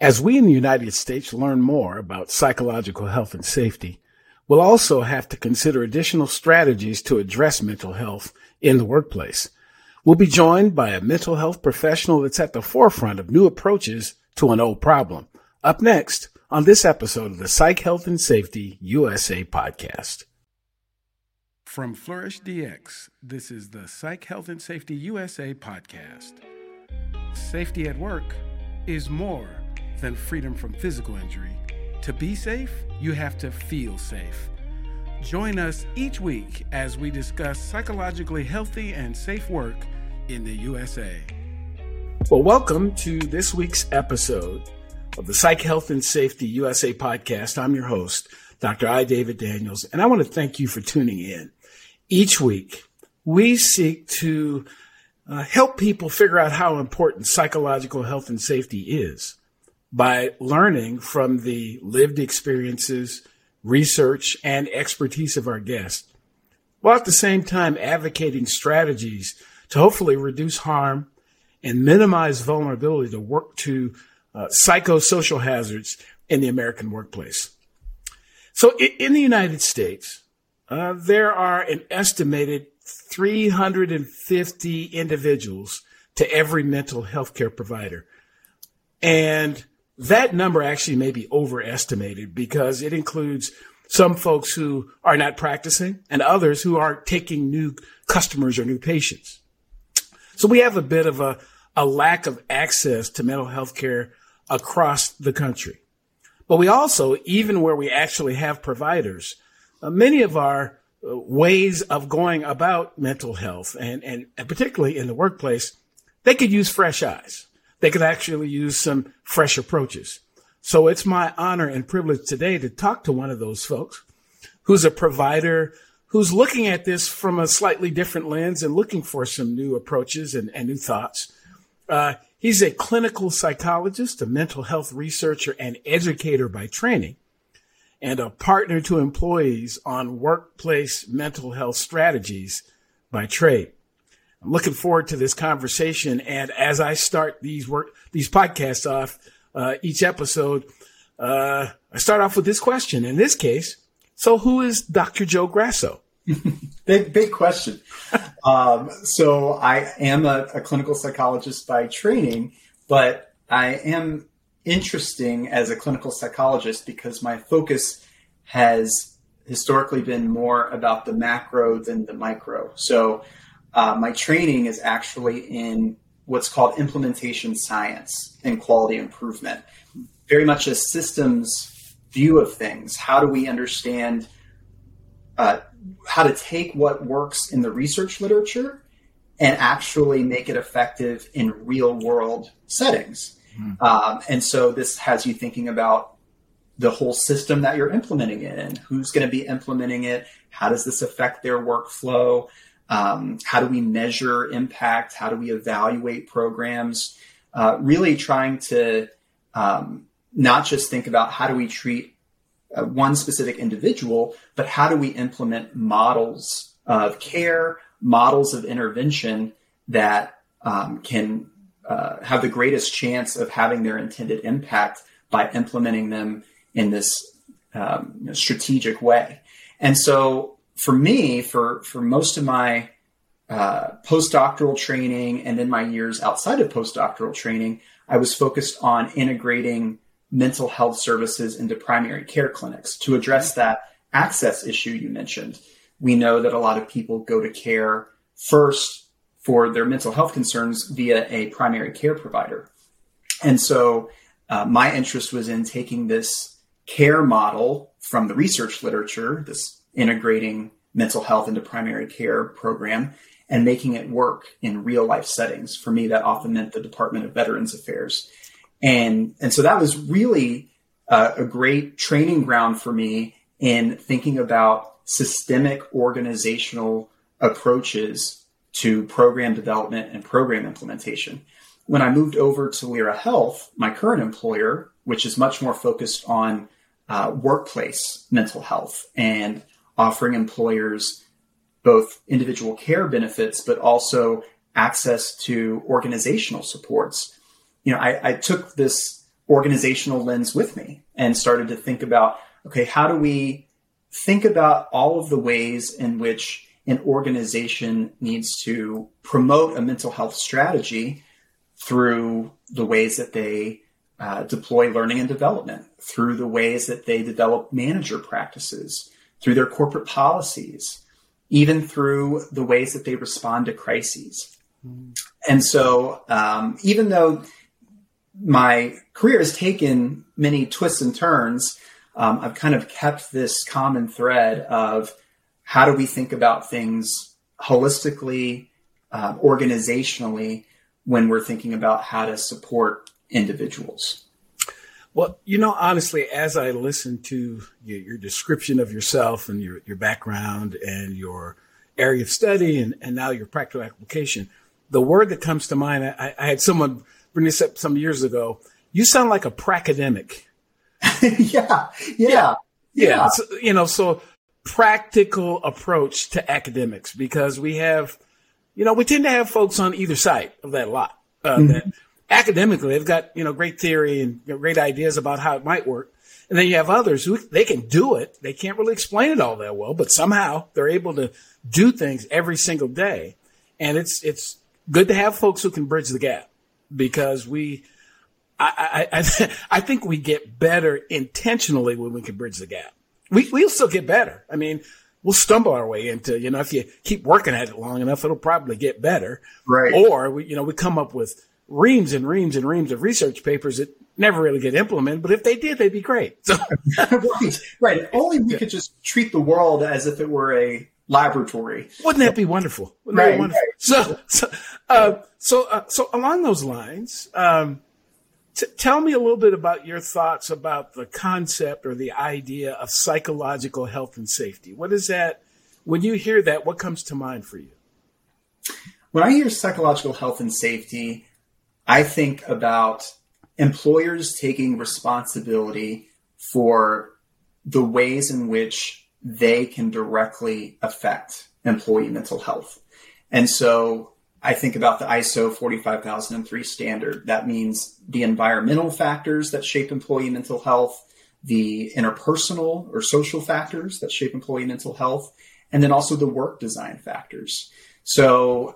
As we in the United States learn more about psychological health and safety, we'll also have to consider additional strategies to address mental health in the workplace. We'll be joined by a mental health professional that's at the forefront of new approaches to an old problem. Up next on this episode of the Psych Health and Safety USA podcast. From Flourish DX, this is the Psych Health and Safety USA podcast. Safety at work is more than freedom from physical injury. To be safe, you have to feel safe. Join us each week as we discuss psychologically healthy and safe work in the USA. Well, welcome to this week's episode of the Psych Health and Safety USA podcast. I'm your host, Dr. I. David Daniels, and I want to thank you for tuning in. Each week, we seek to uh, help people figure out how important psychological health and safety is by learning from the lived experiences, research, and expertise of our guests, while at the same time advocating strategies to hopefully reduce harm and minimize vulnerability to work to uh, psychosocial hazards in the American workplace. So in the United States, uh, there are an estimated 350 individuals to every mental health care provider. And that number actually may be overestimated because it includes some folks who are not practicing and others who aren't taking new customers or new patients. So we have a bit of a, a lack of access to mental health care across the country. But we also, even where we actually have providers, uh, many of our uh, ways of going about mental health and, and, and particularly in the workplace, they could use fresh eyes they could actually use some fresh approaches. So it's my honor and privilege today to talk to one of those folks who's a provider who's looking at this from a slightly different lens and looking for some new approaches and, and new thoughts. Uh, he's a clinical psychologist, a mental health researcher, and educator by training, and a partner to employees on workplace mental health strategies by trade. I'm looking forward to this conversation. And as I start these work, these podcasts off, uh, each episode, uh, I start off with this question. In this case, so who is Dr. Joe Grasso? big, big question. um, so I am a, a clinical psychologist by training, but I am interesting as a clinical psychologist because my focus has historically been more about the macro than the micro. So uh, my training is actually in what's called implementation science and quality improvement. Very much a systems view of things. How do we understand uh, how to take what works in the research literature and actually make it effective in real world settings? Mm. Um, and so this has you thinking about the whole system that you're implementing it in. Who's going to be implementing it? How does this affect their workflow? Um, how do we measure impact? How do we evaluate programs? Uh, really trying to um, not just think about how do we treat uh, one specific individual, but how do we implement models of care, models of intervention that um, can uh, have the greatest chance of having their intended impact by implementing them in this um, strategic way. And so for me, for for most of my uh, postdoctoral training and then my years outside of postdoctoral training, I was focused on integrating mental health services into primary care clinics to address that access issue you mentioned. We know that a lot of people go to care first for their mental health concerns via a primary care provider. And so uh, my interest was in taking this care model from the research literature, this integrating mental health into primary care program and making it work in real life settings. For me, that often meant the Department of Veterans Affairs. And, and so that was really uh, a great training ground for me in thinking about systemic organizational approaches to program development and program implementation. When I moved over to Lyra Health, my current employer, which is much more focused on uh, workplace mental health and offering employers both individual care benefits, but also access to organizational supports. You know, I, I took this organizational lens with me and started to think about okay, how do we think about all of the ways in which an organization needs to promote a mental health strategy through the ways that they uh, deploy learning and development, through the ways that they develop manager practices, through their corporate policies, even through the ways that they respond to crises. Mm. And so, um, even though my career has taken many twists and turns, um, I've kind of kept this common thread of how do we think about things holistically, uh, organizationally, when we're thinking about how to support individuals. Well, you know, honestly, as I listen to your, your, description of yourself and your, your background and your area of study and, and now your practical application, the word that comes to mind, I, I had someone bring this up some years ago. You sound like a pracademic. yeah, yeah, yeah. yeah. So, you know, so practical approach to academics because we have, you know, we tend to have folks on either side of that lot. Uh, mm-hmm. That academically, they've got you know great theory and you know, great ideas about how it might work, and then you have others who they can do it. They can't really explain it all that well, but somehow they're able to do things every single day, and it's it's good to have folks who can bridge the gap because we. I, I, I, I think we get better intentionally when we can bridge the gap. We, we'll still get better. I mean, we'll stumble our way into, you know, if you keep working at it long enough, it'll probably get better. Right. Or we, you know, we come up with reams and reams and reams of research papers that never really get implemented. But if they did, they'd be great. So. right, right. If only we could just treat the world as if it were a laboratory. Wouldn't that be wonderful? Wouldn't right, be wonderful? Right. So, so, uh, so, uh, so along those lines, um, t- tell me a little bit about your thoughts about the concept or the idea of psychological health and safety. What is that? When you hear that, what comes to mind for you? When I hear psychological health and safety, I think about employers taking responsibility for the ways in which they can directly affect employee mental health. And so I think about the ISO 45003 standard. That means the environmental factors that shape employee mental health, the interpersonal or social factors that shape employee mental health, and then also the work design factors. So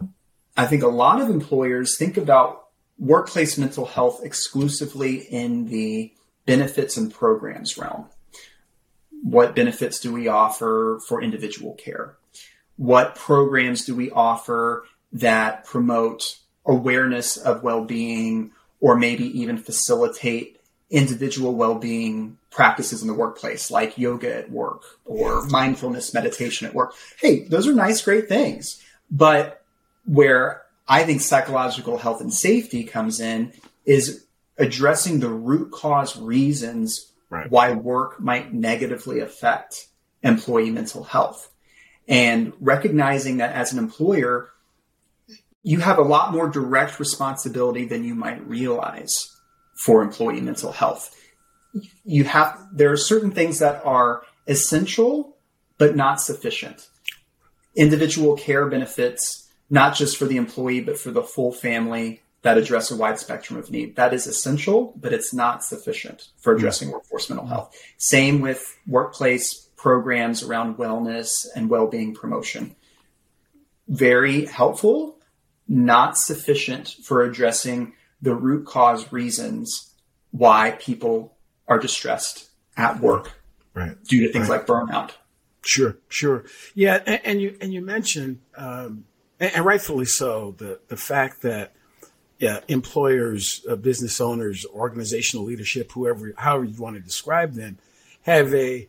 I think a lot of employers think about workplace mental health exclusively in the benefits and programs realm. What benefits do we offer for individual care? What programs do we offer that promote awareness of well being or maybe even facilitate individual well being practices in the workplace, like yoga at work or mindfulness meditation at work? Hey, those are nice, great things. But where I think psychological health and safety comes in is addressing the root cause reasons right. why work might negatively affect employee mental health. And recognizing that as an employer you have a lot more direct responsibility than you might realize for employee mental health. You have there are certain things that are essential but not sufficient. Individual care benefits not just for the employee, but for the full family that address a wide spectrum of need. That is essential, but it's not sufficient for addressing workforce mental health. Same with workplace programs around wellness and well-being promotion. Very helpful, not sufficient for addressing the root cause reasons why people are distressed at work right. due to things right. like burnout. Sure, sure, yeah, and, and you and you mentioned um, and, and rightfully so. The the fact that yeah, employers, uh, business owners, organizational leadership, whoever, however you want to describe them, have a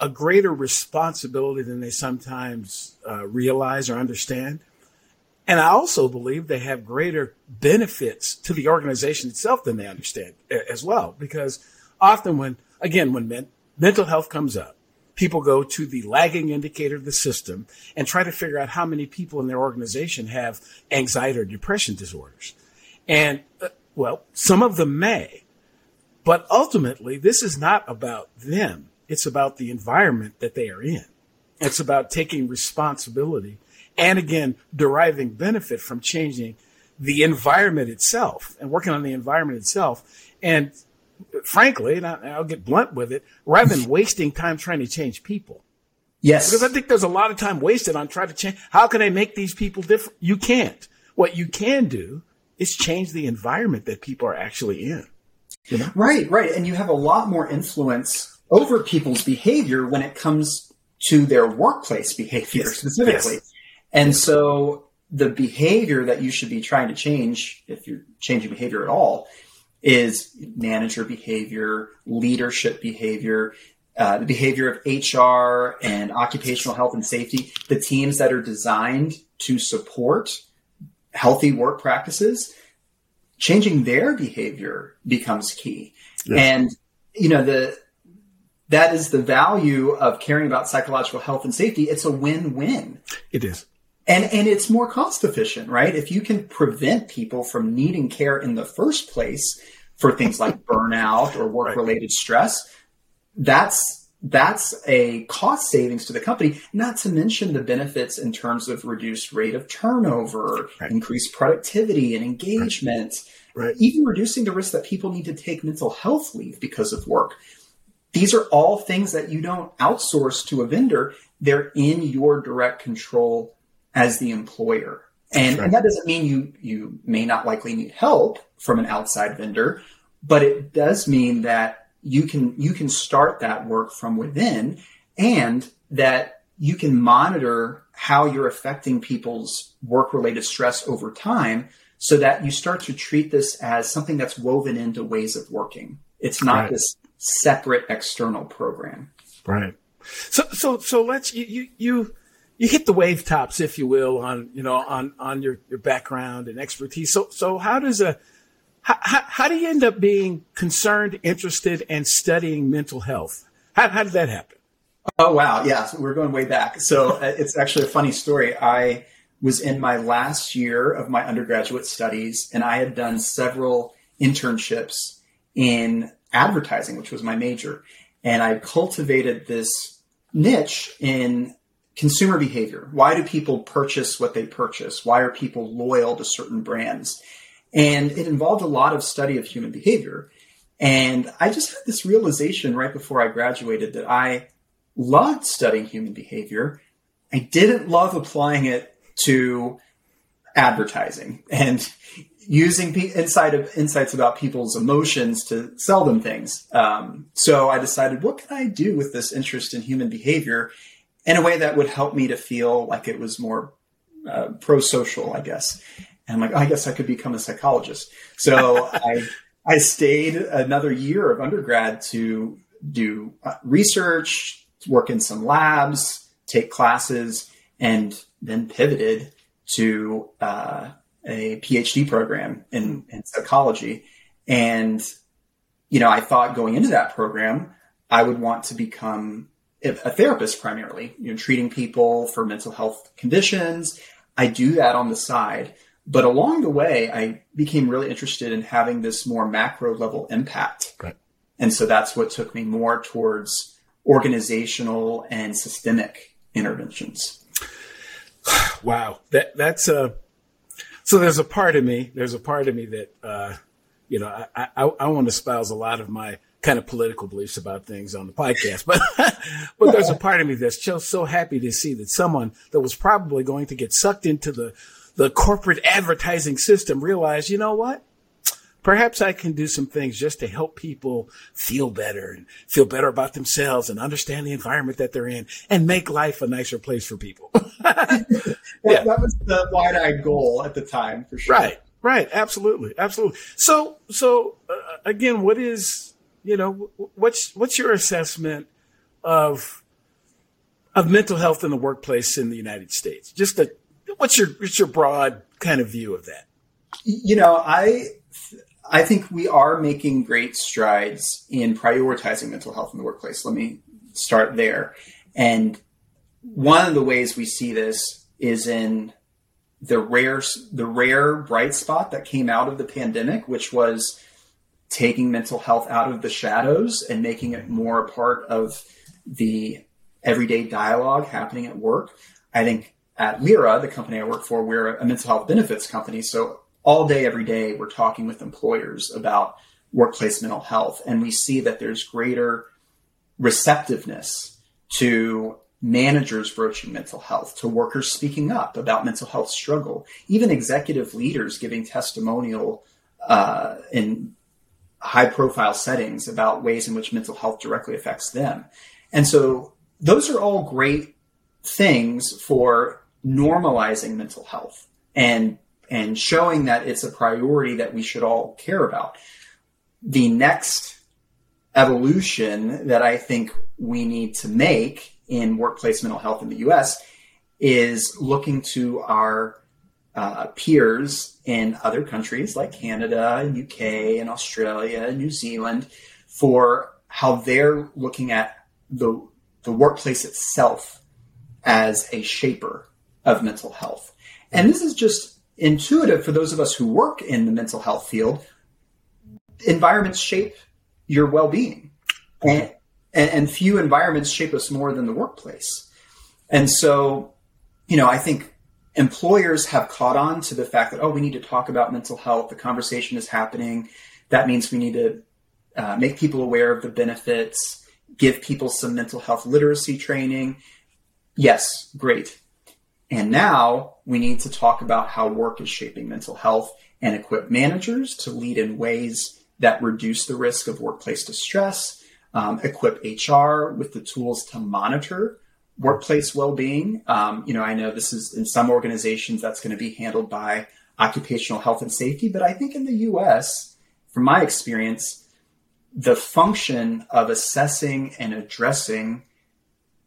a greater responsibility than they sometimes uh, realize or understand. And I also believe they have greater benefits to the organization itself than they understand as well. Because often when, again, when men, mental health comes up, people go to the lagging indicator of the system and try to figure out how many people in their organization have anxiety or depression disorders. And uh, well, some of them may, but ultimately this is not about them. It's about the environment that they are in. It's about taking responsibility and again, deriving benefit from changing the environment itself and working on the environment itself. And frankly, and I, will get blunt with it, rather than wasting time trying to change people. Yes. Because I think there's a lot of time wasted on trying to change. How can I make these people different? You can't. What you can do is change the environment that people are actually in. You know? Right, right. And you have a lot more influence over people's behavior when it comes to their workplace behavior yes. specifically. Yes. And so the behavior that you should be trying to change, if you're changing behavior at all, is manager behavior, leadership behavior, uh, the behavior of HR and occupational health and safety, the teams that are designed to support healthy work practices, changing their behavior becomes key. Yes. And, you know, the, that is the value of caring about psychological health and safety. It's a win-win. It is. And, and it's more cost efficient, right? If you can prevent people from needing care in the first place for things like burnout or work related right. stress, that's that's a cost savings to the company, not to mention the benefits in terms of reduced rate of turnover, right. increased productivity and engagement, right. Even reducing the risk that people need to take mental health leave because of work. These are all things that you don't outsource to a vendor. They're in your direct control as the employer. And, and that doesn't mean you, you may not likely need help from an outside vendor, but it does mean that you can you can start that work from within and that you can monitor how you're affecting people's work related stress over time so that you start to treat this as something that's woven into ways of working. It's not right. this separate external program. Right. So so so let's you you you you hit the wave tops if you will on you know on on your your background and expertise so so how does a how, how, do you end up being concerned, interested, and studying mental health? How, how did that happen? Oh, wow. Yeah. So we're going way back. So uh, it's actually a funny story. I was in my last year of my undergraduate studies, and I had done several internships in advertising, which was my major. And I cultivated this niche in consumer behavior. Why do people purchase what they purchase? Why are people loyal to certain brands? And it involved a lot of study of human behavior. And I just had this realization right before I graduated that I loved studying human behavior. I didn't love applying it to advertising and using insight of, insights about people's emotions to sell them things. Um, so I decided, what can I do with this interest in human behavior in a way that would help me to feel like it was more uh, pro-social, I guess. And I'm like, oh, I guess I could become a psychologist. So I, I stayed another year of undergrad to do uh, research, work in some labs, take classes, and then pivoted to uh, a PhD program in, in psychology. And, you know, I thought going into that program, I would want to become a therapist primarily, you know, treating people for mental health conditions. I do that on the side. But along the way, I became really interested in having this more macro level impact. Right. And so that's what took me more towards organizational and systemic interventions. Wow. That, that's a, so there's a part of me, there's a part of me that, uh, you know, I, I, I want to espouse a lot of my kind of political beliefs about things on the podcast, but, but there's a part of me that's just so happy to see that someone that was probably going to get sucked into the the corporate advertising system realized, you know what? Perhaps I can do some things just to help people feel better and feel better about themselves and understand the environment that they're in and make life a nicer place for people. yeah. That was the wide eyed goal at the time for sure. Right. Right. Absolutely. Absolutely. So, so uh, again, what is, you know, what's, what's your assessment of, of mental health in the workplace in the United States? Just a what's your what's your broad kind of view of that? You know, I I think we are making great strides in prioritizing mental health in the workplace. Let me start there. And one of the ways we see this is in the rare the rare bright spot that came out of the pandemic, which was taking mental health out of the shadows and making it more a part of the everyday dialogue happening at work. I think at Lyra, the company I work for, we're a mental health benefits company. So all day, every day, we're talking with employers about workplace mental health. And we see that there's greater receptiveness to managers broaching mental health, to workers speaking up about mental health struggle, even executive leaders giving testimonial uh, in high profile settings about ways in which mental health directly affects them. And so those are all great things for normalizing mental health and and showing that it's a priority that we should all care about. The next evolution that I think we need to make in workplace mental health in the US is looking to our uh, peers in other countries like Canada UK and Australia New Zealand for how they're looking at the, the workplace itself as a shaper of mental health. And this is just intuitive for those of us who work in the mental health field. Environments shape your well being. And, and few environments shape us more than the workplace. And so, you know, I think employers have caught on to the fact that, oh, we need to talk about mental health. The conversation is happening. That means we need to uh, make people aware of the benefits, give people some mental health literacy training. Yes, great. And now we need to talk about how work is shaping mental health and equip managers to lead in ways that reduce the risk of workplace distress, um, equip HR with the tools to monitor workplace well-being. Um, you know, I know this is in some organizations that's going to be handled by occupational health and safety, but I think in the U.S., from my experience, the function of assessing and addressing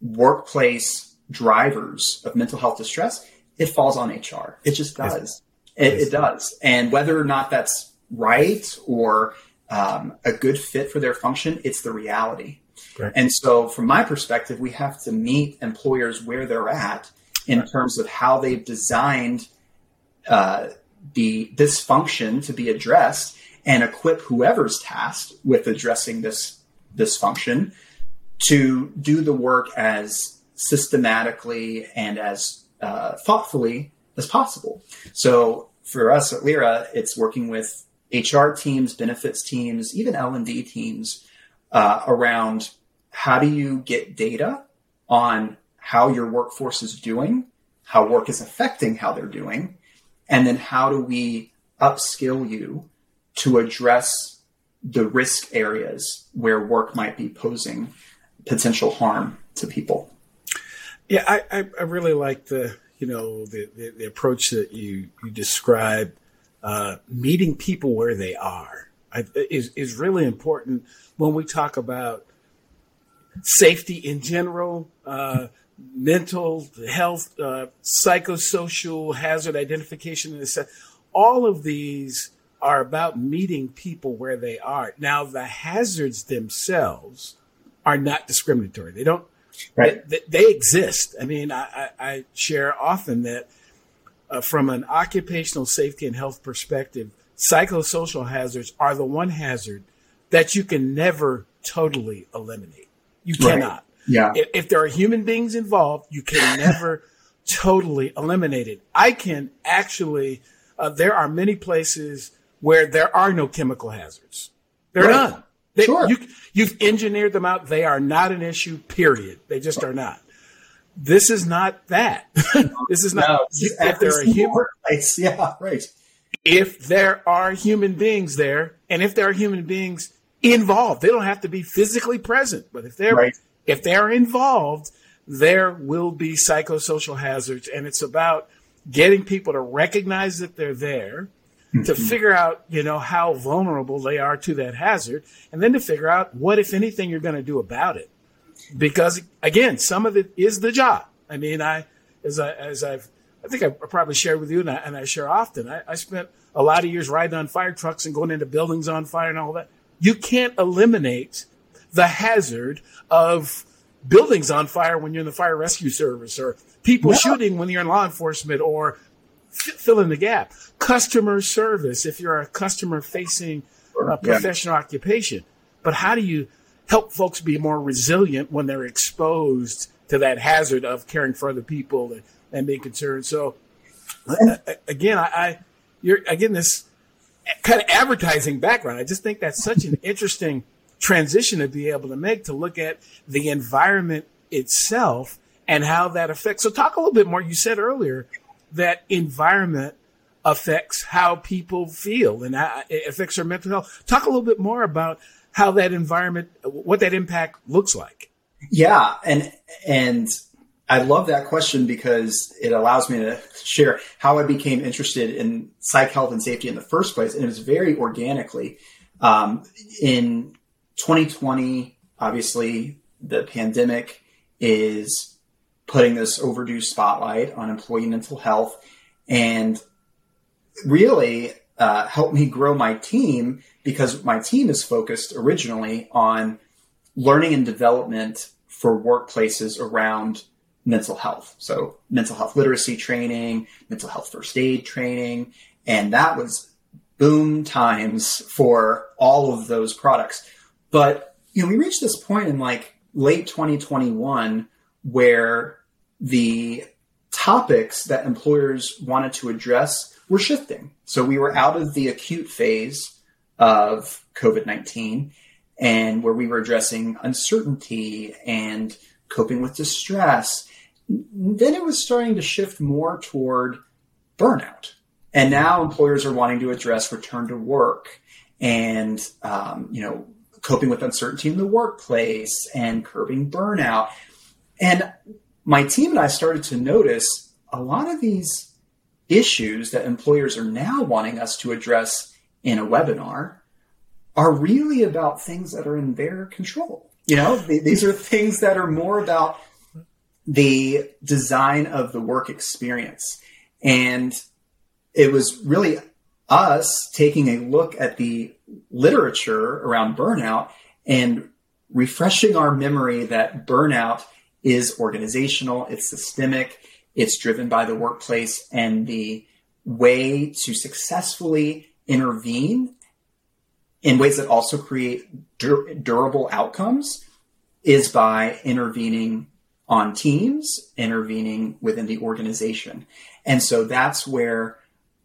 workplace drivers of mental health distress, it falls on HR. It just does. It, it does. And whether or not that's right or um, a good fit for their function, it's the reality. Right. And so, from my perspective, we have to meet employers where they're at in right. terms of how they've designed uh, the this function to be addressed, and equip whoever's tasked with addressing this this function to do the work as systematically and as uh, thoughtfully as possible. So, for us at Lyra, it's working with HR teams, benefits teams, even L and D teams uh, around how do you get data on how your workforce is doing, how work is affecting how they're doing, and then how do we upskill you to address the risk areas where work might be posing potential harm to people. Yeah, I, I, really like the you know the, the, the approach that you you describe. Uh, meeting people where they are I, is is really important when we talk about safety in general, uh, mental health, uh, psychosocial hazard identification, and all of these are about meeting people where they are. Now, the hazards themselves are not discriminatory. They don't. Right. They, they exist. I mean, I, I, I share often that uh, from an occupational safety and health perspective, psychosocial hazards are the one hazard that you can never totally eliminate. You cannot. Right. Yeah. If, if, there are human beings involved, you can never totally eliminate it. I can actually, uh, there are many places where there are no chemical hazards. There are right. none. They, sure. You, you've engineered them out. They are not an issue, period. They just are not. This is not that. this is not. No, you, if there are human, workplace. yeah, right. If there are human beings there, and if there are human beings involved. They don't have to be physically present, but if they're right. if they're involved, there will be psychosocial hazards, and it's about getting people to recognize that they're there, mm-hmm. to figure out you know how vulnerable they are to that hazard, and then to figure out what, if anything, you're going to do about it. Because again, some of it is the job. I mean, I as I as I've I think I probably shared with you, and I, and I share often. I, I spent a lot of years riding on fire trucks and going into buildings on fire and all that you can't eliminate the hazard of buildings on fire when you're in the fire rescue service or people no. shooting when you're in law enforcement or f- fill in the gap. Customer service, if you're a customer facing uh, professional yeah. occupation. But how do you help folks be more resilient when they're exposed to that hazard of caring for other people and, and being concerned? So, uh, again, I, I, you're, again, this kind of advertising background. I just think that's such an interesting transition to be able to make to look at the environment itself and how that affects. So talk a little bit more. You said earlier that environment affects how people feel and it affects their mental health. Talk a little bit more about how that environment, what that impact looks like. Yeah. And, and I love that question because it allows me to share how I became interested in psych health and safety in the first place. And it was very organically. Um, in 2020, obviously, the pandemic is putting this overdue spotlight on employee mental health and really uh, helped me grow my team because my team is focused originally on learning and development for workplaces around mental health. So mental health literacy training, mental health first aid training, and that was boom times for all of those products. But you know, we reached this point in like late 2021 where the topics that employers wanted to address were shifting. So we were out of the acute phase of COVID 19 and where we were addressing uncertainty and coping with distress then it was starting to shift more toward burnout. And now employers are wanting to address return to work and, um, you know, coping with uncertainty in the workplace and curbing burnout. And my team and I started to notice a lot of these issues that employers are now wanting us to address in a webinar are really about things that are in their control. You know, these are things that are more about the design of the work experience. And it was really us taking a look at the literature around burnout and refreshing our memory that burnout is organizational, it's systemic, it's driven by the workplace, and the way to successfully intervene in ways that also create dur- durable outcomes is by intervening on teams, intervening within the organization. And so that's where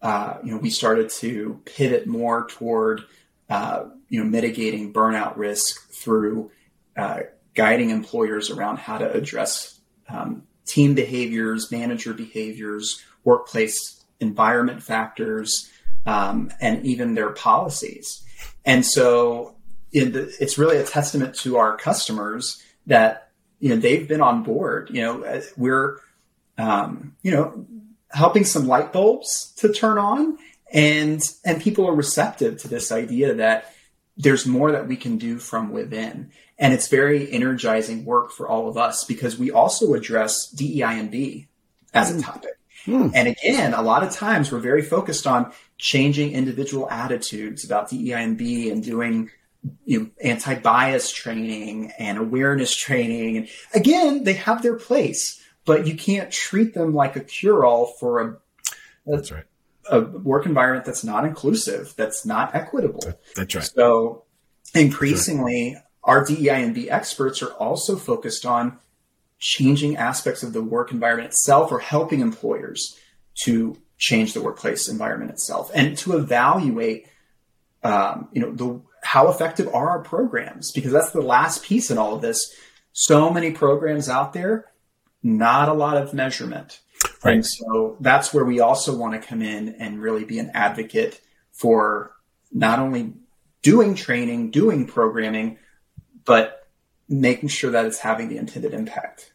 uh, you know we started to pivot more toward uh, you know mitigating burnout risk through uh, guiding employers around how to address um, team behaviors, manager behaviors, workplace environment factors, um, and even their policies. And so the, it's really a testament to our customers that you know they've been on board. You know, we're um, you know helping some light bulbs to turn on, and and people are receptive to this idea that there's more that we can do from within, and it's very energizing work for all of us because we also address DEI and B as a hmm. topic. Mm. And again, a lot of times we're very focused on changing individual attitudes about DEI and and doing you know, anti-bias training and awareness training. And again, they have their place, but you can't treat them like a cure-all for a, a that's right a work environment that's not inclusive, that's not equitable. That's right. So increasingly, right. our DEI and B experts are also focused on changing aspects of the work environment itself or helping employers to change the workplace environment itself and to evaluate um, you know the how effective are our programs? Because that's the last piece in all of this. So many programs out there, not a lot of measurement. Right. And so that's where we also want to come in and really be an advocate for not only doing training, doing programming, but making sure that it's having the intended impact.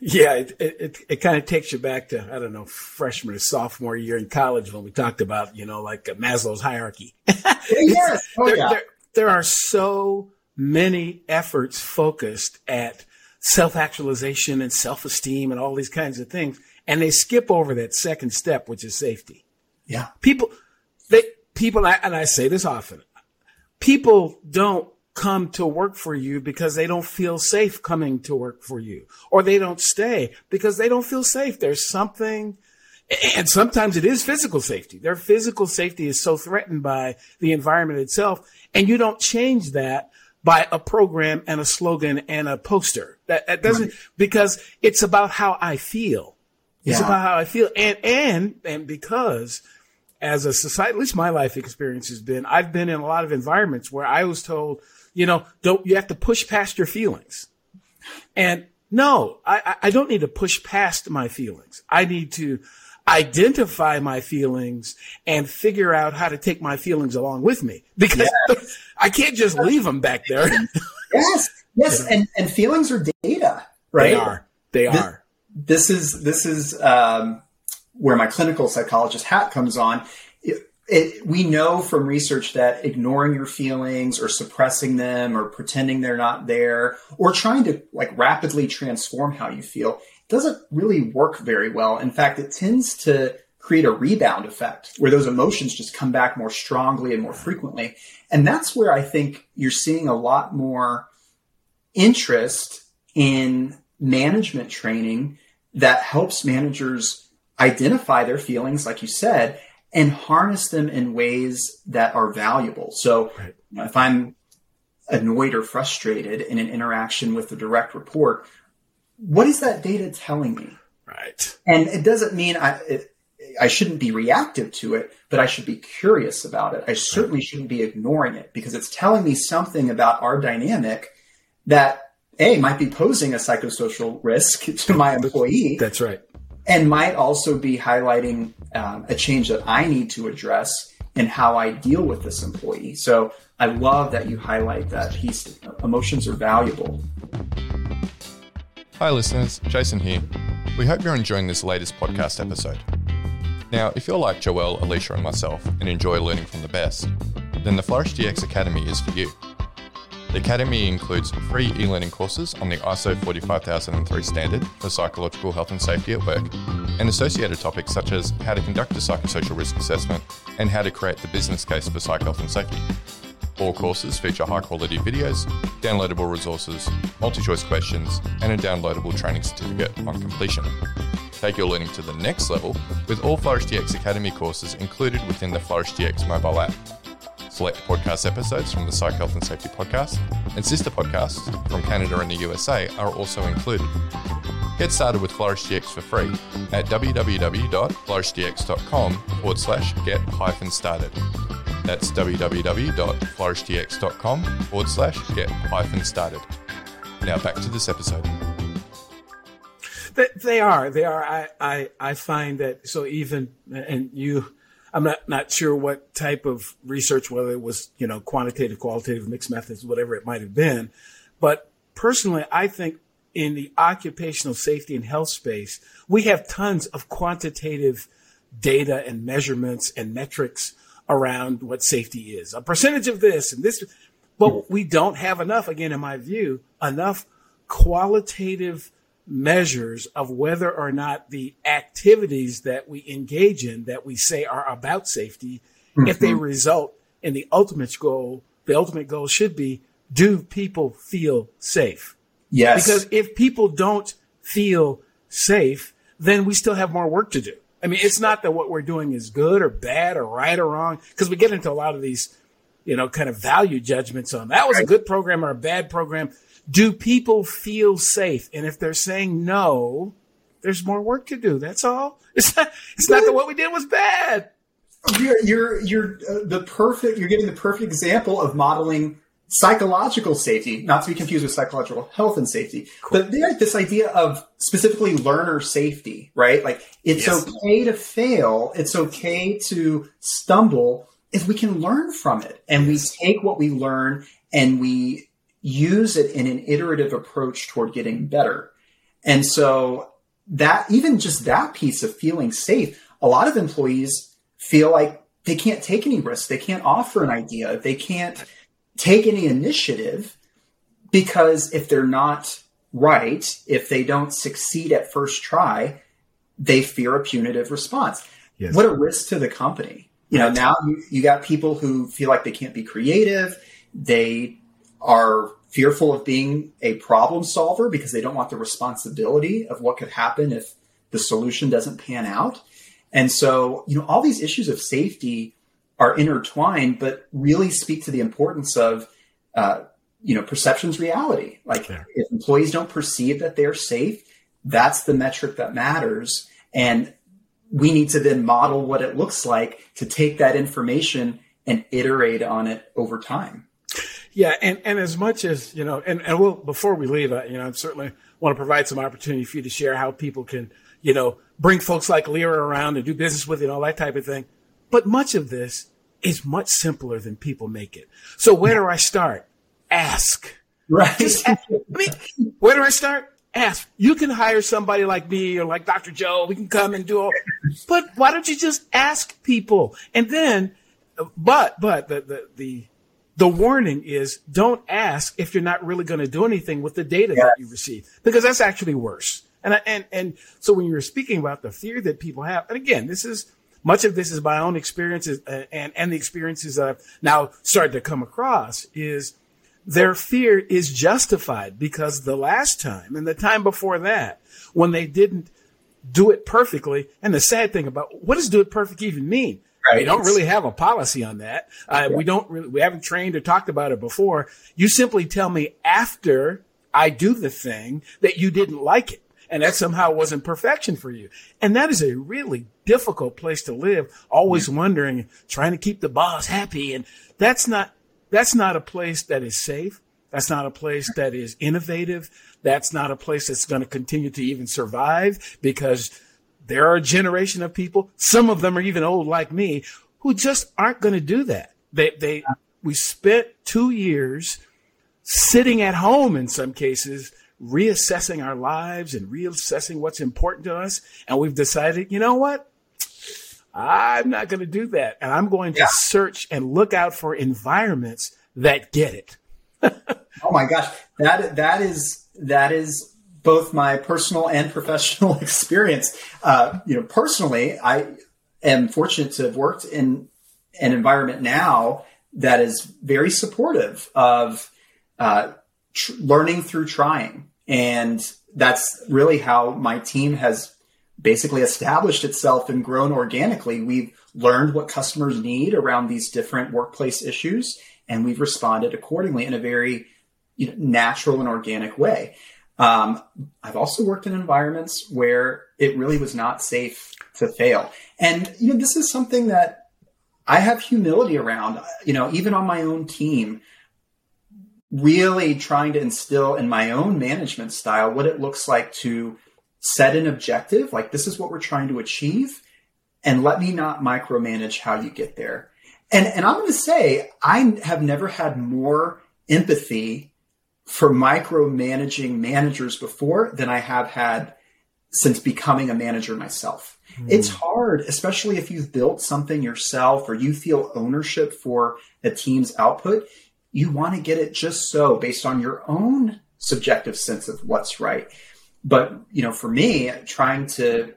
Yeah, it, it, it kind of takes you back to, I don't know, freshman or sophomore year in college when we talked about, you know, like uh, Maslow's hierarchy. yes. Oh, there, yeah. there, there are so many efforts focused at self actualization and self esteem and all these kinds of things. And they skip over that second step, which is safety. Yeah. People, they, people, and I say this often, people don't come to work for you because they don't feel safe coming to work for you, or they don't stay because they don't feel safe. There's something, and sometimes it is physical safety. Their physical safety is so threatened by the environment itself, and you don't change that by a program and a slogan and a poster. That, that doesn't right. because it's about how I feel. It's yeah. about how I feel, and and and because as a society, at least my life experience has been, I've been in a lot of environments where I was told, you know, don't, you have to push past your feelings. And no, I, I don't need to push past my feelings. I need to identify my feelings and figure out how to take my feelings along with me because yes. I can't just leave them back there. yes. Yes. And, and feelings are data, right? They are. They this, are. This is, this is, um, where my clinical psychologist hat comes on. It, we know from research that ignoring your feelings or suppressing them or pretending they're not there or trying to like rapidly transform how you feel doesn't really work very well. In fact, it tends to create a rebound effect where those emotions just come back more strongly and more frequently. And that's where I think you're seeing a lot more interest in management training that helps managers identify their feelings, like you said, and harness them in ways that are valuable. So right. you know, if I'm annoyed or frustrated in an interaction with a direct report, what is that data telling me? Right. And it doesn't mean I, it, I shouldn't be reactive to it, but I should be curious about it. I certainly shouldn't be ignoring it because it's telling me something about our dynamic that a might be posing a psychosocial risk to my employee. That's right. And might also be highlighting um, a change that I need to address in how I deal with this employee. So I love that you highlight that piece. Emotions are valuable. Hi, listeners. Jason here. We hope you're enjoying this latest podcast episode. Now, if you're like Joelle, Alicia, and myself and enjoy learning from the best, then the Flourish DX Academy is for you. The Academy includes free e learning courses on the ISO 45003 standard for psychological health and safety at work, and associated topics such as how to conduct a psychosocial risk assessment and how to create the business case for psych health and safety. All courses feature high quality videos, downloadable resources, multi choice questions, and a downloadable training certificate on completion. Take your learning to the next level with all Flourish DX Academy courses included within the Flourish DX mobile app. Select podcast episodes from the Psych Health and Safety podcast and sister podcasts from Canada and the USA are also included. Get started with Flourish DX for free at www.flourishdx.com forward slash get hyphen started. That's www.flourishdx.com forward slash get hyphen started. Now back to this episode. They are. They are. I, I, I find that so even, and you, I'm not, not sure what type of research, whether it was, you know, quantitative, qualitative, mixed methods, whatever it might have been. But personally, I think in the occupational safety and health space, we have tons of quantitative data and measurements and metrics around what safety is. A percentage of this and this, but we don't have enough, again, in my view, enough qualitative measures of whether or not the activities that we engage in that we say are about safety, mm-hmm. if they mm-hmm. result in the ultimate goal, the ultimate goal should be, do people feel safe? Yes. Because if people don't feel safe, then we still have more work to do. I mean, it's not that what we're doing is good or bad or right or wrong, because we get into a lot of these, you know, kind of value judgments on that was a good program or a bad program. Do people feel safe? And if they're saying no, there's more work to do. That's all. It's not, it's not that what we did was bad. You're, you're, you're uh, the perfect, you're giving the perfect example of modeling psychological safety, not to be confused with psychological health and safety, cool. but there, this idea of specifically learner safety, right? Like it's yes. okay to fail. It's okay to stumble if we can learn from it and we take what we learn and we use it in an iterative approach toward getting better. And so that even just that piece of feeling safe, a lot of employees feel like they can't take any risks. They can't offer an idea. They can't take any initiative because if they're not right, if they don't succeed at first try, they fear a punitive response. Yes. What a risk to the company. You know, now you, you got people who feel like they can't be creative. They are fearful of being a problem solver because they don't want the responsibility of what could happen if the solution doesn't pan out. And so, you know, all these issues of safety are intertwined, but really speak to the importance of, uh, you know, perception's reality. Like yeah. if employees don't perceive that they're safe, that's the metric that matters. And we need to then model what it looks like to take that information and iterate on it over time. Yeah, and, and as much as you know, and, and we'll before we leave, uh, you know, I certainly want to provide some opportunity for you to share how people can, you know, bring folks like Lyra around and do business with you and all that type of thing. But much of this is much simpler than people make it. So where do I start? Ask. Right. Just ask. I mean, where do I start? Ask. You can hire somebody like me or like Dr. Joe. We can come and do all, but why don't you just ask people? And then, but, but the, the, the, the warning is don't ask if you're not really going to do anything with the data yes. that you receive, because that's actually worse. And, and, and so when you were speaking about the fear that people have, and again, this is, much of this is my own experiences uh, and, and the experiences I've now started to come across is their fear is justified because the last time and the time before that, when they didn't do it perfectly, and the sad thing about what does do it perfect even mean? Right. We don't really have a policy on that. Uh, yeah. We don't really, we haven't trained or talked about it before. You simply tell me after I do the thing that you didn't like it and that somehow wasn't perfection for you. And that is a really difficult place to live, always wondering, trying to keep the boss happy. And that's not, that's not a place that is safe. That's not a place that is innovative. That's not a place that's going to continue to even survive because there are a generation of people, some of them are even old like me, who just aren't going to do that. They, they, we spent two years sitting at home in some cases, reassessing our lives and reassessing what's important to us. And we've decided, you know what? I'm not going to do that. And I'm going to yeah. search and look out for environments that get it. oh my gosh. That, that is, that is both my personal and professional experience. Uh, you know, personally, I am fortunate to have worked in an environment now that is very supportive of uh, tr- learning through trying, and that's really how my team has basically established itself and grown organically. We've learned what customers need around these different workplace issues, and we've responded accordingly in a very you know, natural and organic way. Um, I've also worked in environments where it really was not safe to fail. And, you know, this is something that I have humility around, you know, even on my own team, really trying to instill in my own management style what it looks like to set an objective, like this is what we're trying to achieve, and let me not micromanage how you get there. And, and I'm going to say, I have never had more empathy for micromanaging managers before than I have had since becoming a manager myself. Mm. It's hard, especially if you've built something yourself or you feel ownership for a team's output. You want to get it just so based on your own subjective sense of what's right. But, you know, for me, trying to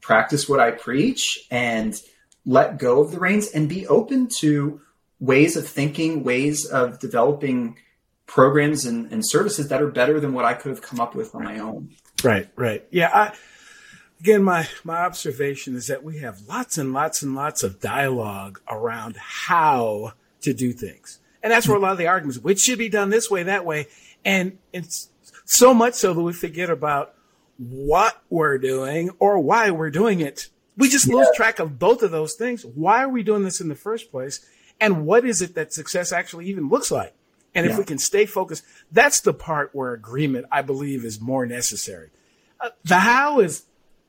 practice what I preach and let go of the reins and be open to ways of thinking, ways of developing programs and, and services that are better than what I could have come up with on my own. Right, right. Yeah. I, again, my, my observation is that we have lots and lots and lots of dialogue around how to do things. And that's where a lot of the arguments, which should be done this way, that way. And it's so much so that we forget about what we're doing or why we're doing it. We just yeah. lose track of both of those things. Why are we doing this in the first place? And what is it that success actually even looks like? And yeah. if we can stay focused, that's the part where agreement, I believe, is more necessary. Uh, the how is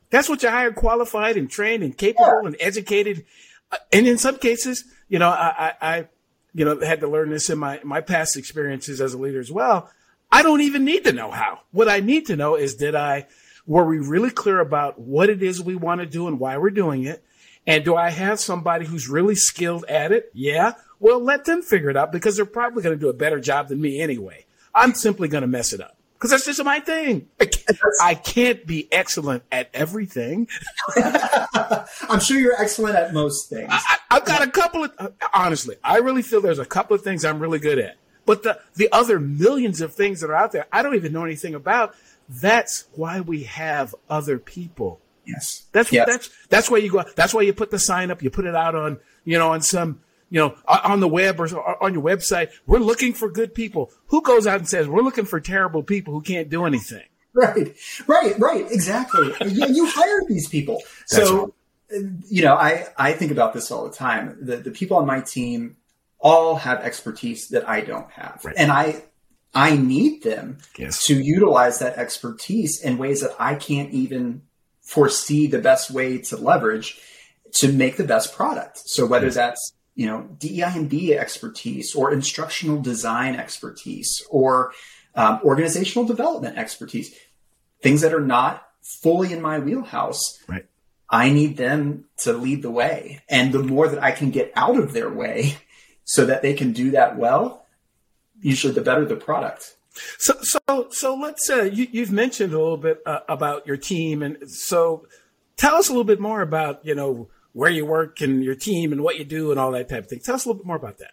that's what you hire qualified and trained and capable yeah. and educated. Uh, and in some cases, you know, I, I, I, you know, had to learn this in my, my past experiences as a leader as well. I don't even need to know how. What I need to know is did I, were we really clear about what it is we want to do and why we're doing it? And do I have somebody who's really skilled at it? Yeah. Well, let them figure it out because they're probably going to do a better job than me anyway. I'm simply going to mess it up because that's just my thing. I can't, I can't be excellent at everything. I'm sure you're excellent at most things. I, have got a couple of, honestly, I really feel there's a couple of things I'm really good at. But the, the other millions of things that are out there, I don't even know anything about. That's why we have other people. Yes. That's yes. that's that's why you go. That's why you put the sign up. You put it out on you know on some you know, on the web or on your website, we're looking for good people. Who goes out and says we're looking for terrible people who can't do anything? Right, right, right. Exactly. you, you hired these people, so right. Uh, you know, I, I think about this all the time. The, the people on my team all have expertise that I don't have. Right. And I, I need them Yes. to utilize that expertise in ways that I can't even foresee the best way to leverage to make the best product. So whether that's you know DEI and B expertise or instructional design expertise or um, organizational development expertise, things that are not fully in my wheelhouse, Right. I need them to lead the way. And the more that I can get out of their way so that they can do that well, usually the better the product. So, so, so let's. Uh, you, you've mentioned a little bit uh, about your team, and so tell us a little bit more about you know where you work and your team and what you do and all that type of thing. Tell us a little bit more about that.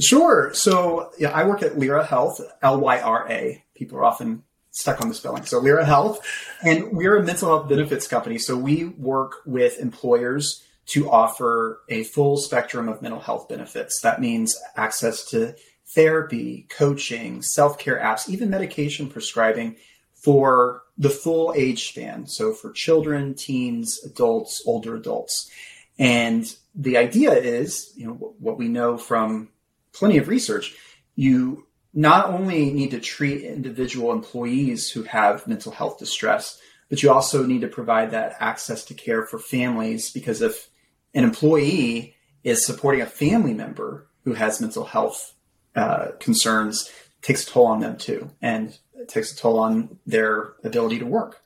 Sure. So yeah, I work at Lyra Health, L Y R A. People are often stuck on the spelling. So Lyra Health, and we're a mental health benefits company. So we work with employers to offer a full spectrum of mental health benefits. That means access to therapy, coaching, self care apps, even medication prescribing for the full age span. So for children, teens, adults, older adults. And the idea is, you know, what we know from plenty of research, you not only need to treat individual employees who have mental health distress, but you also need to provide that access to care for families because if an employee is supporting a family member who has mental health uh, concerns, takes a toll on them too, and it takes a toll on their ability to work.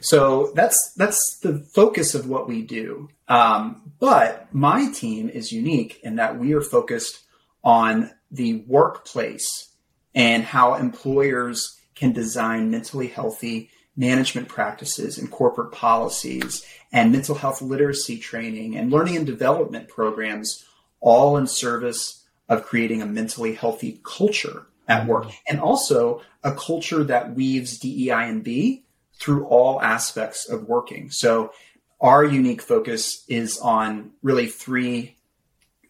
So that's that's the focus of what we do. Um, but my team is unique in that we are focused on the workplace and how employers can design mentally healthy management practices and corporate policies and mental health literacy training and learning and development programs, all in service of creating a mentally healthy culture at work and also a culture that weaves DEI and B through all aspects of working. So our unique focus is on really three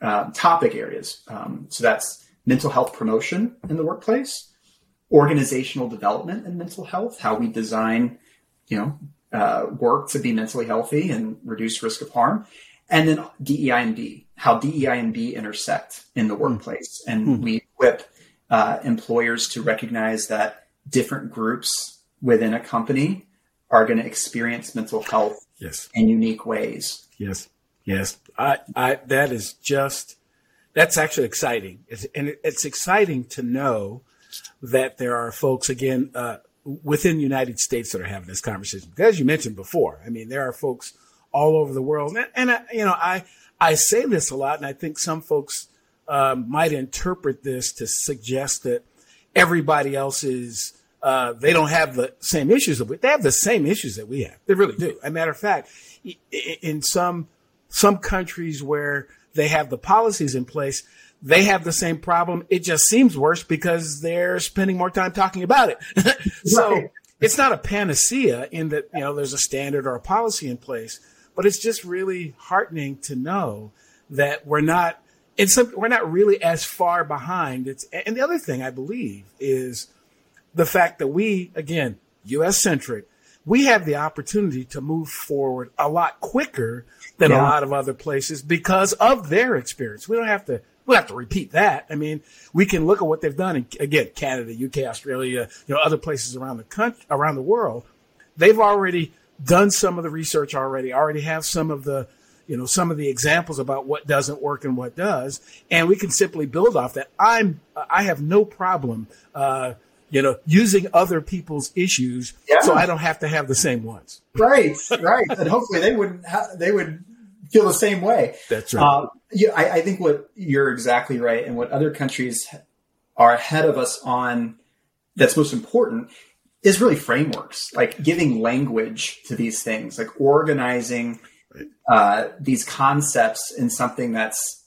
uh, topic areas. Um, so that's mental health promotion in the workplace, organizational development and mental health, how we design, you know, uh, work to be mentally healthy and reduce risk of harm, and then DEI and B, how DEI and B intersect in the workplace, and we equip uh, employers to recognize that different groups within a company are going to experience mental health Yes. in unique ways. Yes. Yes. I, I, that is just, that's actually exciting. It's, and it, it's exciting to know that there are folks again, uh, within the United States that are having this conversation. Because as you mentioned before, I mean, there are folks all over the world. And, and I, you know, I, I say this a lot and I think some folks, um, might interpret this to suggest that everybody else is, uh, they don't have the same issues that we, they have the same issues that we have. They really do. As a matter of fact, in some, some countries where they have the policies in place, they have the same problem. It just seems worse because they're spending more time talking about it. so Right. it's not a panacea in that, you know, there's a standard or a policy in place, but it's just really heartening to know that we're not, it's we're not really as far behind. It's, and the other thing I believe is the fact that we, again, US centric, we have the opportunity to move forward a lot quicker than a lot of other places because of their experience. We don't have to, we don't have to repeat that. I mean, we can look at what they've done in, again, Canada, UK, Australia, you know, other places around the country, around the world. They've already done some of the research already, already have some of the, you know, some of the examples about what doesn't work and what does. And we can simply build off that. I'm, I have no problem, uh, you know, using other people's issues Yeah. so I don't have to have the same ones. Right, right, and hopefully they wouldn't. Ha- they would feel the same way. That's right. Uh, yeah, I, I think what you're exactly right, and what other countries are ahead of us on that's most important is really frameworks, like giving language to these things, like organizing uh, these concepts in something that's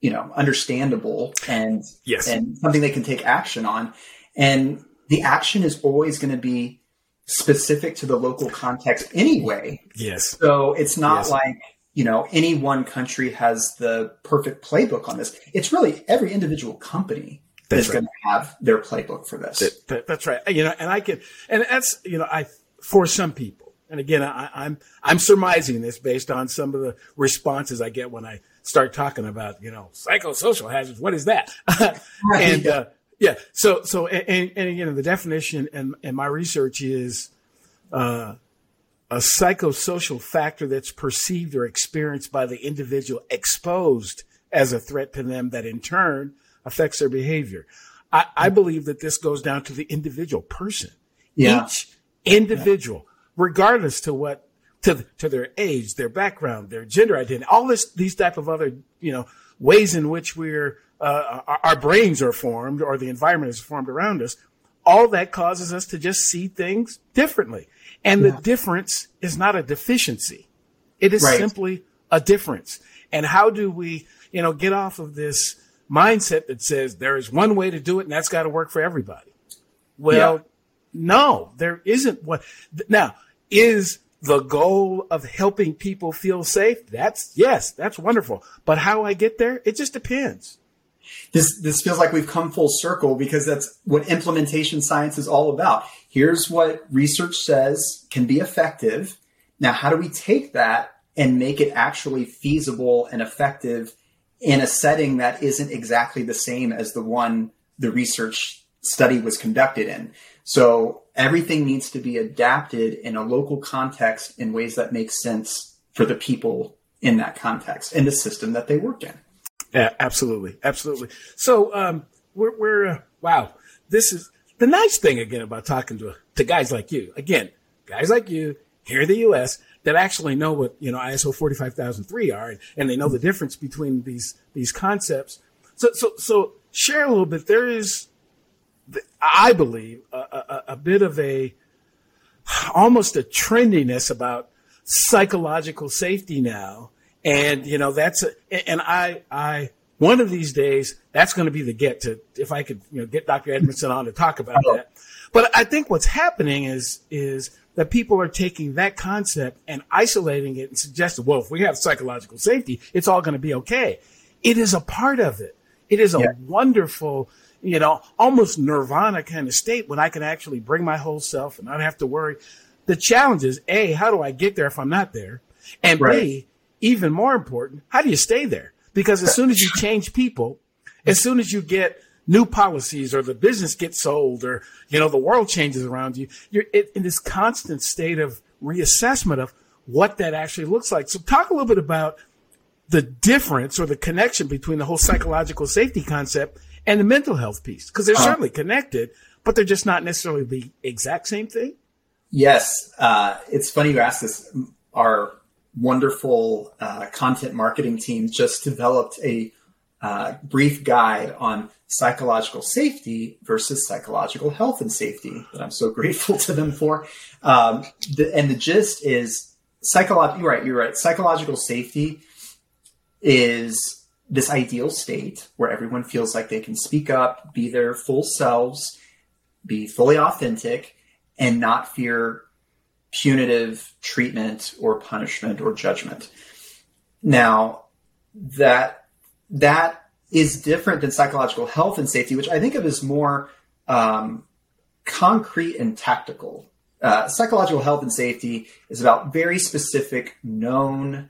you know understandable and Yes. and something they can take action on, and the action is always going to be specific to the local context anyway. yes. So it's not Yes. like, you know, any one country has the perfect playbook on this. It's really every individual company That's is right. going to have their playbook for this. That- that- that's right. You know, and I can, and that's, you know, I, for some people, and again, I, I'm I'm surmising this based on some of the responses I get when I start talking about you know psychosocial hazards. What is that? and uh, yeah, so so and, and again, the definition and and my research is uh, a psychosocial factor that's perceived or experienced by the individual exposed as a threat to them that in turn affects their behavior. I, I believe that this goes down to the individual person. Yeah. Each individual, regardless to what to to their age, their background, their gender identity, all this these type of other you know ways in which we're uh, our, brains are formed or the environment is formed around us. All that causes us to just see things differently, and yeah. the difference is not a deficiency; it is right. simply a difference. And how do we you know get off of this? mindset that says there is one way to do it and that's got to work for everybody. Well, yeah. no, there isn't one. Now, is the goal of helping people feel safe? That's yes, that's wonderful. But how I get there, it just depends. This this feels like we've come full circle because that's what implementation science is all about. Here's what research says can be effective. Now, how do we take that and make it actually feasible and effective in a setting that isn't exactly the same as the one the research study was conducted in. So everything needs to be adapted in a local context in ways that make sense for the people in that context in the system that they work in. Yeah, absolutely, absolutely. So um, we're, we're uh, wow. This is the nice thing again about talking to to guys like you. Again, guys like you here in the U.S that actually know what you know ISO 45003 are, and, and they know the difference between these these concepts. So so so share a little bit. There is, I believe, a, a, a bit of a almost a trendiness about psychological safety now, and you know that's a, and I I one of these days that's going to be the get to if I could you know get Dr. Edmondson on to talk about that. But I think what's happening is is that people are taking that concept and isolating it and suggesting, well, if we have psychological safety, it's all going to be okay. It is a part of it. It is a yeah. wonderful, you know, almost nirvana kind of state when I can actually bring my whole self and not have to worry. The challenge is A, how do I get there if I'm not there? And right. B, even more important, how do you stay there? Because as soon as you change people, as soon as you get new policies or the business gets sold or, you know, the world changes around you. You're in this constant state of reassessment of what that actually looks like. So talk a little bit about the difference or the connection between the whole psychological safety concept and the mental health piece, because they're uh, certainly connected, but they're just not necessarily the exact same thing. Yes. Uh, it's funny you ask this. Our wonderful uh, content marketing team just developed a uh, brief guide on psychological safety versus psychological health and safety that I'm so grateful to them for. Um, the, and the gist is psychological. You're right. You're right. Psychological safety is this ideal state where everyone feels like they can speak up, be their full selves, be fully authentic, and not fear punitive treatment or punishment or judgment. Now, that that is different than psychological health and safety, which I think of as more um, concrete and tactical. Uh, psychological health and safety is about very specific known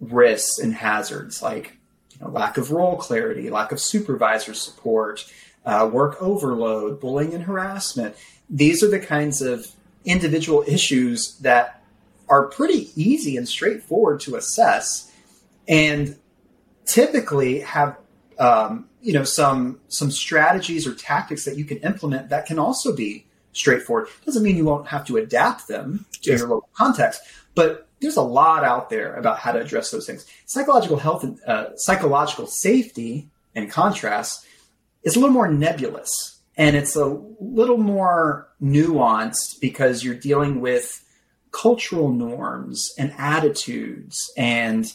risks and hazards like you know, lack of role clarity, lack of supervisor support, uh, work overload, bullying and harassment. These are the kinds of individual issues that are pretty easy and straightforward to assess and typically have um, you know some some strategies or tactics that you can implement that can also be straightforward. Doesn't mean you won't have to adapt them to yes. your local context, but there's a lot out there about how to address those things. Psychological health and uh, psychological safety, in contrast, is a little more nebulous and it's a little more nuanced because you're dealing with cultural norms and attitudes and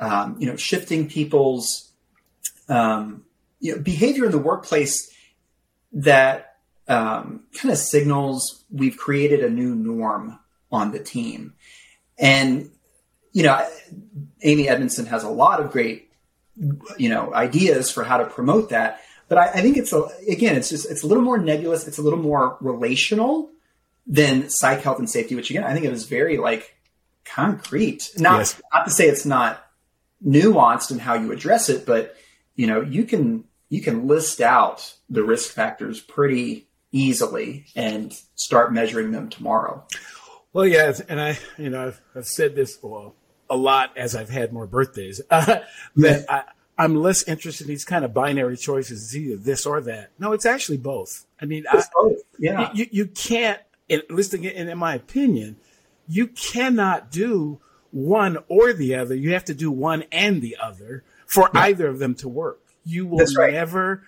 um, you know shifting people's um, you know, behavior in the workplace that um, kind of signals we've created a new norm on the team. And, you know, Amy Edmondson has a lot of great, you know, ideas for how to promote that. But I, I think it's a, again, it's just, it's a little more nebulous. It's a little more relational than psych health and safety, which again, I think it is very like concrete. Not, yes. not to say it's not nuanced in how you address it, but you know, you can, you can list out the risk factors pretty easily and start measuring them tomorrow. Well, yeah, and I, you know, I've, I've said this well a lot as I've had more birthdays uh, that I, I'm less interested in these kind of binary choices. It's either this or that. No, it's actually both. I mean, I, both. yeah, you, you can't. At least in, in my opinion, you cannot do one or the other. You have to do one and the other for yeah. either of them to work. You will right. never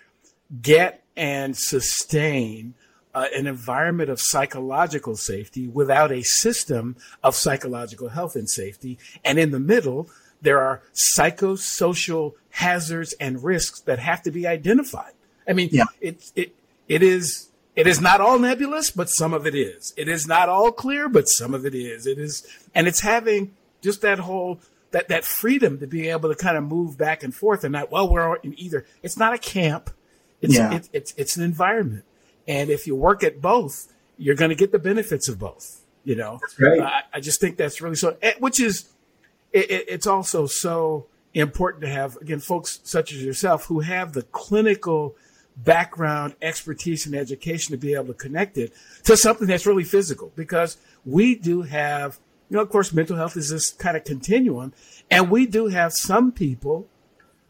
get and sustain uh, an environment of psychological safety without a system of psychological health and safety. And in the middle, there are psychosocial hazards and risks that have to be identified. I mean, yeah. it, it, it is, it is not all nebulous, but some of it is. It is not all clear, but some of it is. It is, and it's having just that whole, that, that freedom to be able to kind of move back and forth and not, well, we're in either. It's not a camp. It's, yeah. it, it's, it's an environment. And if you work at both, you're going to get the benefits of both. You know, right. I, I, just think that's really so, eh, which is, it, it's also so important to have, again, folks such as yourself who have the clinical background, expertise, and education to be able to connect it to something that's really physical because we do have, you know, of course, mental health is this kind of continuum. And we do have some people,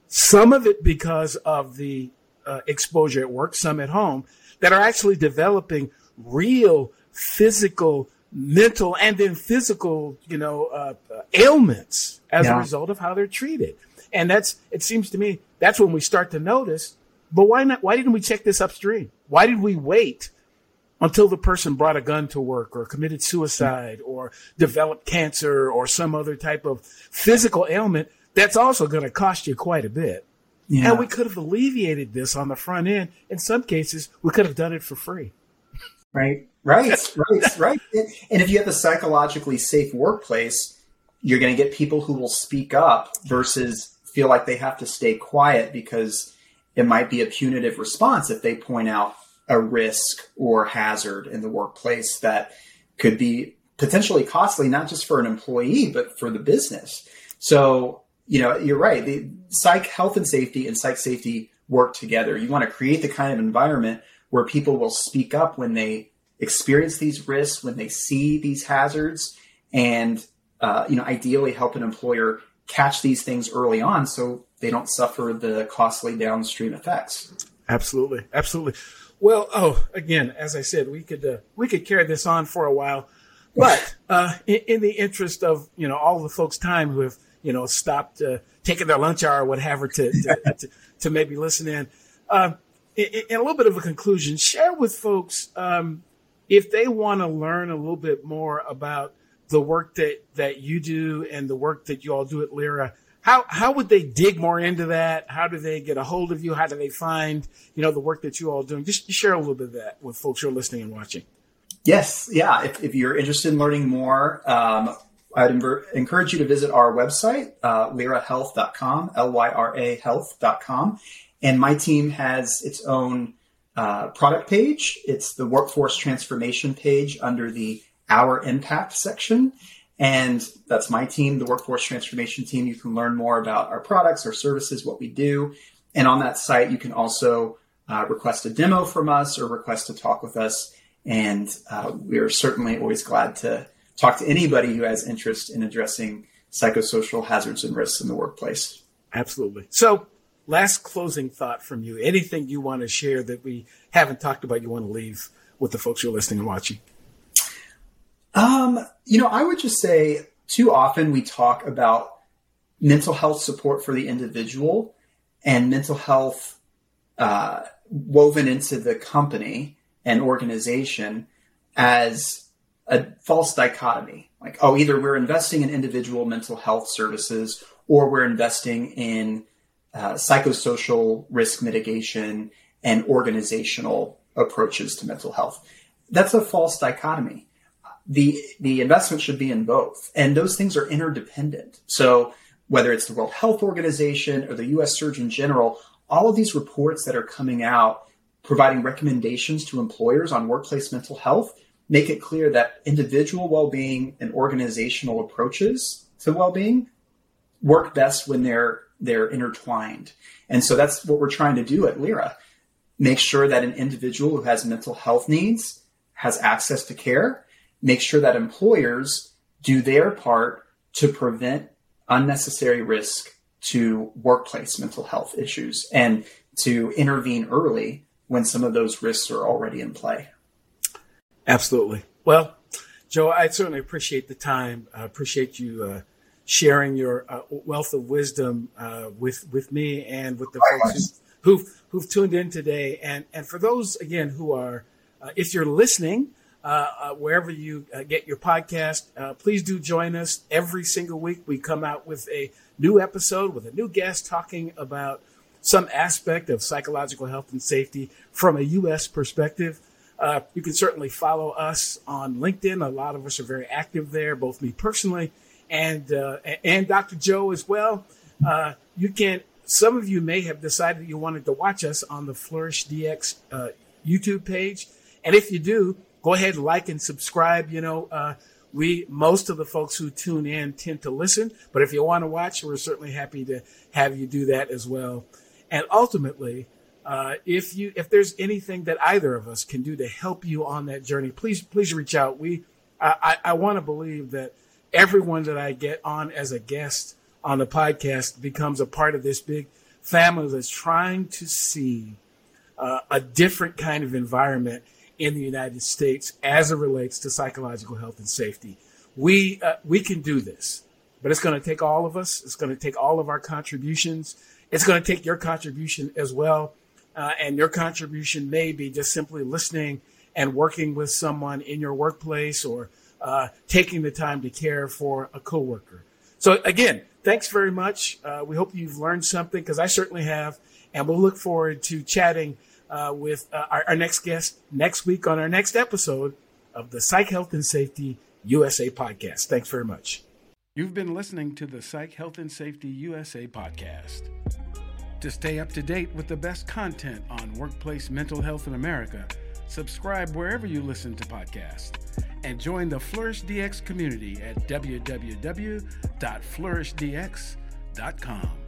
some of it because of the uh, exposure at work, some at home, that are actually developing real physical, mental, and then physical, you know, uh, uh, ailments as yeah. a result of how they're treated. And that's, it seems to me, that's when we start to notice, but why not? Why didn't we check this upstream? Why did we wait until the person brought a gun to work or committed suicide or developed cancer or some other type of physical ailment that's also going to cost you quite a bit? Yeah. And we could have alleviated this on the front end. In some cases, we could have done it for free. Right, right, right, right. And if you have a psychologically safe workplace, you're going to get people who will speak up versus feel like they have to stay quiet because it might be a punitive response if they point out a risk or hazard in the workplace that could be potentially costly, not just for an employee, but for the business. So you know, you're right. The psych health and safety and psych safety work together. You want to create the kind of environment where people will speak up when they experience these risks, when they see these hazards, and uh, you know, ideally help an employer catch these things early on so they don't suffer the costly downstream effects. Absolutely, absolutely. Well, oh, again, as I said, we could uh, we could carry this on for a while, but uh, in, in, the interest of you know all the folks' time who have you know, stopped uh, taking their lunch hour or whatever to, to, to, to, maybe listen in. Um, in, in, a little bit of a conclusion, share with folks um, if they want to learn a little bit more about the work that, that you do and the work that you all do at Lyra. How, how would they dig more into that? How do they get a hold of you? How do they find, you know, the work that you all doing? Just share a little bit of that with folks who are listening and watching. Yes, yeah. If, if you're interested in learning more, um, I'd encourage you to visit our website, uh, lyrahealth.com, L-Y-R-A health.com. And my team has its own uh, product page. It's the workforce transformation page under the Our Impact section. And that's my team, the workforce transformation team. You can learn more about our products, our services, what we do. And on that site, you can also uh, request a demo from us or request to talk with us. And uh, we're certainly always glad to talk to anybody who has interest in addressing psychosocial hazards and risks in the workplace. Absolutely. So, last closing thought from you. Anything you want to share that we haven't talked about, you want to leave with the folks who are listening and watching? Um, you know, I would just say too often we talk about mental health support for the individual and mental health uh, woven into the company and organization as a false dichotomy. Like, oh, either we're investing in individual mental health services or we're investing in uh, psychosocial risk mitigation and organizational approaches to mental health. That's a false dichotomy. The, the investment should be in both. And those things are interdependent. So whether it's the World Health Organization or the US Surgeon General, all of these reports that are coming out providing recommendations to employers on workplace mental health make it clear that individual well-being and organizational approaches to well-being work best when they're they're intertwined. And so that's what we're trying to do at Lyra. Make sure that an individual who has mental health needs has access to care. Make sure that employers do their part to prevent unnecessary risk to workplace mental health issues and to intervene early when some of those risks are already in play. Absolutely. Well, Joe, I certainly appreciate the time. I appreciate you uh, sharing your uh, wealth of wisdom uh, with with me and with the folks who've who've tuned in today. And and for those again who are, uh, if you're listening. Uh, uh, wherever you get your podcast, please do join us every single week. We come out with a new episode with a new guest talking about some aspect of psychological health and safety from a U.S. perspective. Uh, you can certainly follow us on LinkedIn. A lot of us are very active there, both me personally and uh, and Dr. Joe as well. Uh, you can. Some of you may have decided you wanted to watch us on the Flourish DX uh, YouTube page, and if you do, go ahead like and subscribe. You know, uh, we most of the folks who tune in tend to listen, but if you want to watch, we're certainly happy to have you do that as well. And ultimately, uh, if you if there's anything that either of us can do to help you on that journey, please please reach out. We I, I want to believe that everyone that I get on as a guest on the podcast becomes a part of this big family that's trying to see uh, a different kind of environment in the United States as it relates to psychological health and safety. We uh, we can do this, but it's going to take all of us. It's going to take all of our contributions. It's going to take your contribution as well uh, and your contribution may be just simply listening and working with someone in your workplace or uh, taking the time to care for a coworker. So again, thanks very much. Uh, we hope you've learned something because I certainly have, and we'll look forward to chatting uh, with uh, our, our next guest next week on our next episode of the Psych Health and Safety USA podcast. Thanks very much. You've been listening to the Psych Health and Safety USA podcast. To stay up to date with the best content on workplace mental health in America, subscribe wherever you listen to podcasts and join the Flourish DX community at www.flourishdx.com.